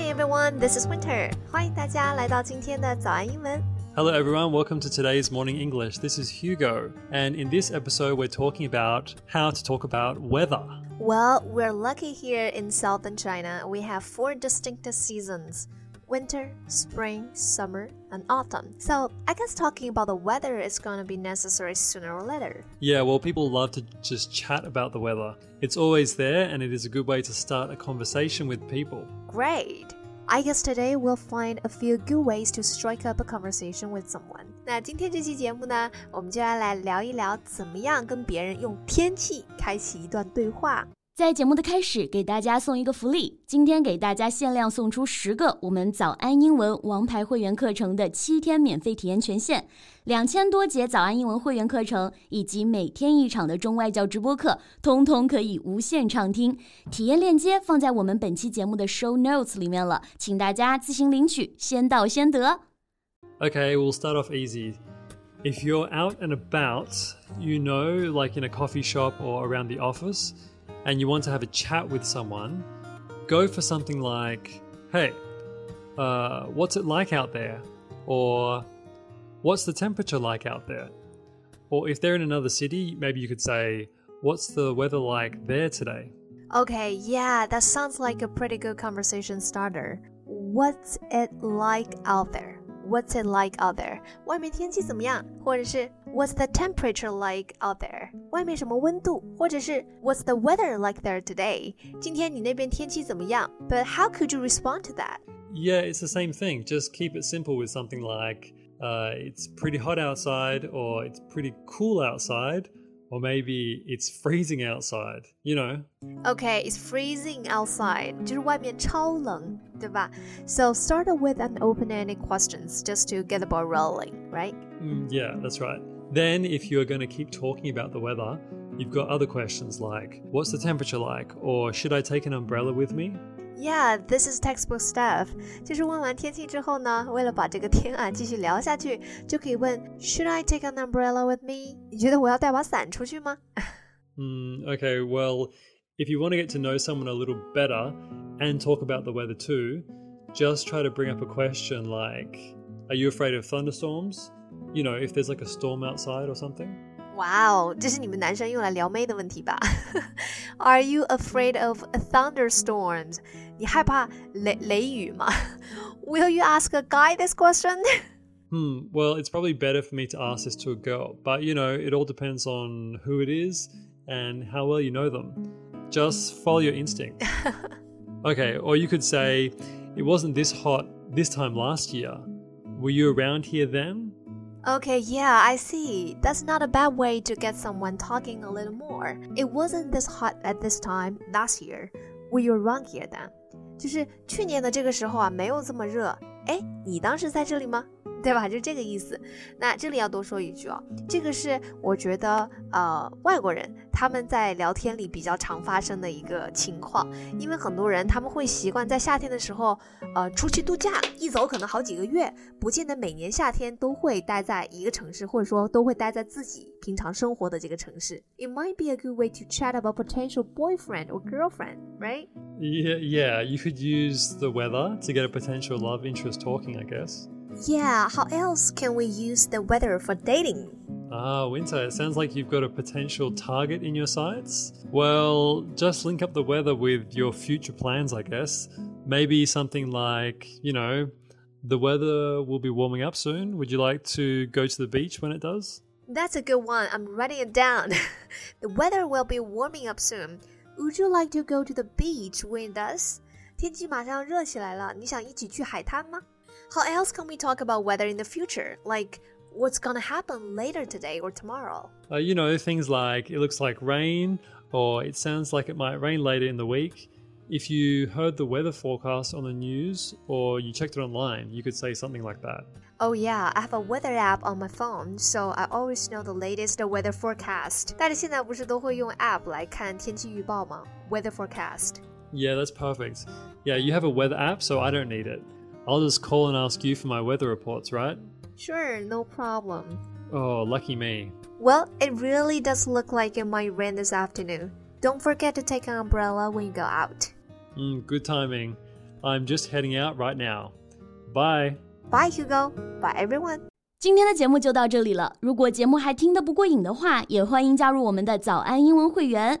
Hi everyone, this is Winter. 欢迎大家来到今天的早安英文。 Hello, everyone. Welcome to today's Morning English. This is Hugo, and in this episode, we're talking about how to talk about weather. Well, we're lucky here in southern China. We have four distinct seasons winter, spring, summer, and autumn. So, I guess talking about the weather is going to be necessary sooner or later. Yeah, well, people love to just chat about the weather. It's always there, and it is a good way to start a conversation with people. Great! I guess today we'll find a few good ways to strike up a conversation with someone. 那今天这期节目呢，我们就要来聊一聊怎么样跟别人用天气开启一段对话。 在节目的开始，给大家送一个福利，今天给大家限量送出十个我们早安英文王牌会员课程的七天免费体验权限，两千多节早安英文会员课程以及每天一场的中外教直播课，通通可以无限畅听。体验链接放在我们本期节目的 show notes 里面了，请大家自行领取，先到先得。Okay, we'll start off easy. If you're out and about, you know, like in a coffee shop or around the office, and you want to have a chat with someone, go for something like, hey, uh, what's it like out there? Or what's the temperature like out there? Or if they're in another city, maybe you could say, what's the weather like there today? Okay, yeah, that sounds like a pretty good conversation starter. What's it like out there? What's it like out there? 外面天气怎么样？或者是 What's the temperature like out there? 外面什么温度？或者是 What's the weather like there today? 今天你那边天气怎么样？But how could you respond to that? Yeah, it's the same thing. Just keep it simple with something like, uh, it's pretty hot outside, or it's pretty cool outside, or maybe it's freezing outside, you know? Okay, it's freezing outside. 就是外面超冷，对吧？So start with an open-ended questions just to get the ball rolling, right? Mm, yeah, that's right. Then, if you're going to keep talking about the weather, you've got other questions like, what's the temperature like? Or should I take an umbrella with me? Yeah, this is textbook stuff. 就是问完天气之后呢，为了把这个天啊继续聊下去，就可以问 Should I take an umbrella with me？你觉得我要带把伞出去吗？ Mm, okay, well, if you want to get to know someone a little better and talk about the weather too, just try to bring up a question like, Are you afraid of thunderstorms? You know, if there's like a storm outside or something. 哇哦，这是你们男生用来撩妹的问题吧？Are you afraid of thunderstorms？你害怕雷雷雨吗？Will you ask a guy this question？ Hmm, well, it's probably better for me to ask this to a girl, but you know, it all depends on who it is and how well you know them. Just follow your instinct. okay, or you could say, It wasn't this hot this time last year. Were you around here then? Okay, yeah, I see. That's not a bad way to get someone talking a little more. It wasn't this hot at this time last year. Were you around here then? 就是去年的这个时候啊，没有这么热。哎，你当时在这里吗？ 对吧？就这个意思。那这里要多说一句哦，这个是我觉得呃外国人他们在聊天里比较常发生的一个情况，因为很多人他们会习惯在夏天的时候呃出去度假，一走可能好几个月，不见得每年夏天都会待在一个城市，或者说都会待在自己平常生活的这个城市。It might be a good way to chat about potential boyfriend or girlfriend, right? Yeah, yeah, you could use the weather to get a potential love interest talking, I guess. Yeah, how else can we use the weather for dating? Ah, Winter, it sounds like you've got a potential target in your sights. Well, just link up the weather with your future plans, I guess. Maybe something like, you know, the weather will be warming up soon. Would you like to go to the beach when it does? That's a good one. I'm writing it down. the weather will be warming up soon. Would you like to go to the beach when it does? 天气马上热起来了，你想一起去海滩吗 ？How else can we talk about weather in the future? Like what's gonna happen later today or tomorrow? Uh, you know, things like it looks like rain or it sounds like it might rain later in the week. If you heard the weather forecast on the news or you checked it online, you could say something like that. Oh yeah, I have a weather app on my phone, so I always know the latest weather forecast. 大家现在不是都会用 app 来看天气预报吗？Weather forecast. Yeah, that's perfect. Yeah, you have a weather app, so I don't need it. I'll just call and ask you for my weather reports, right? Sure, no problem. Oh, lucky me. Well, it really does look like it might rain this afternoon. Don't forget to take an umbrella when you go out. Mm, good timing. I'm just heading out right now. Bye. Bye, Hugo. Bye, everyone. 今天的节目就到这里了。如果节目还听得不过瘾的话，也欢迎加入我们的早安英文会员。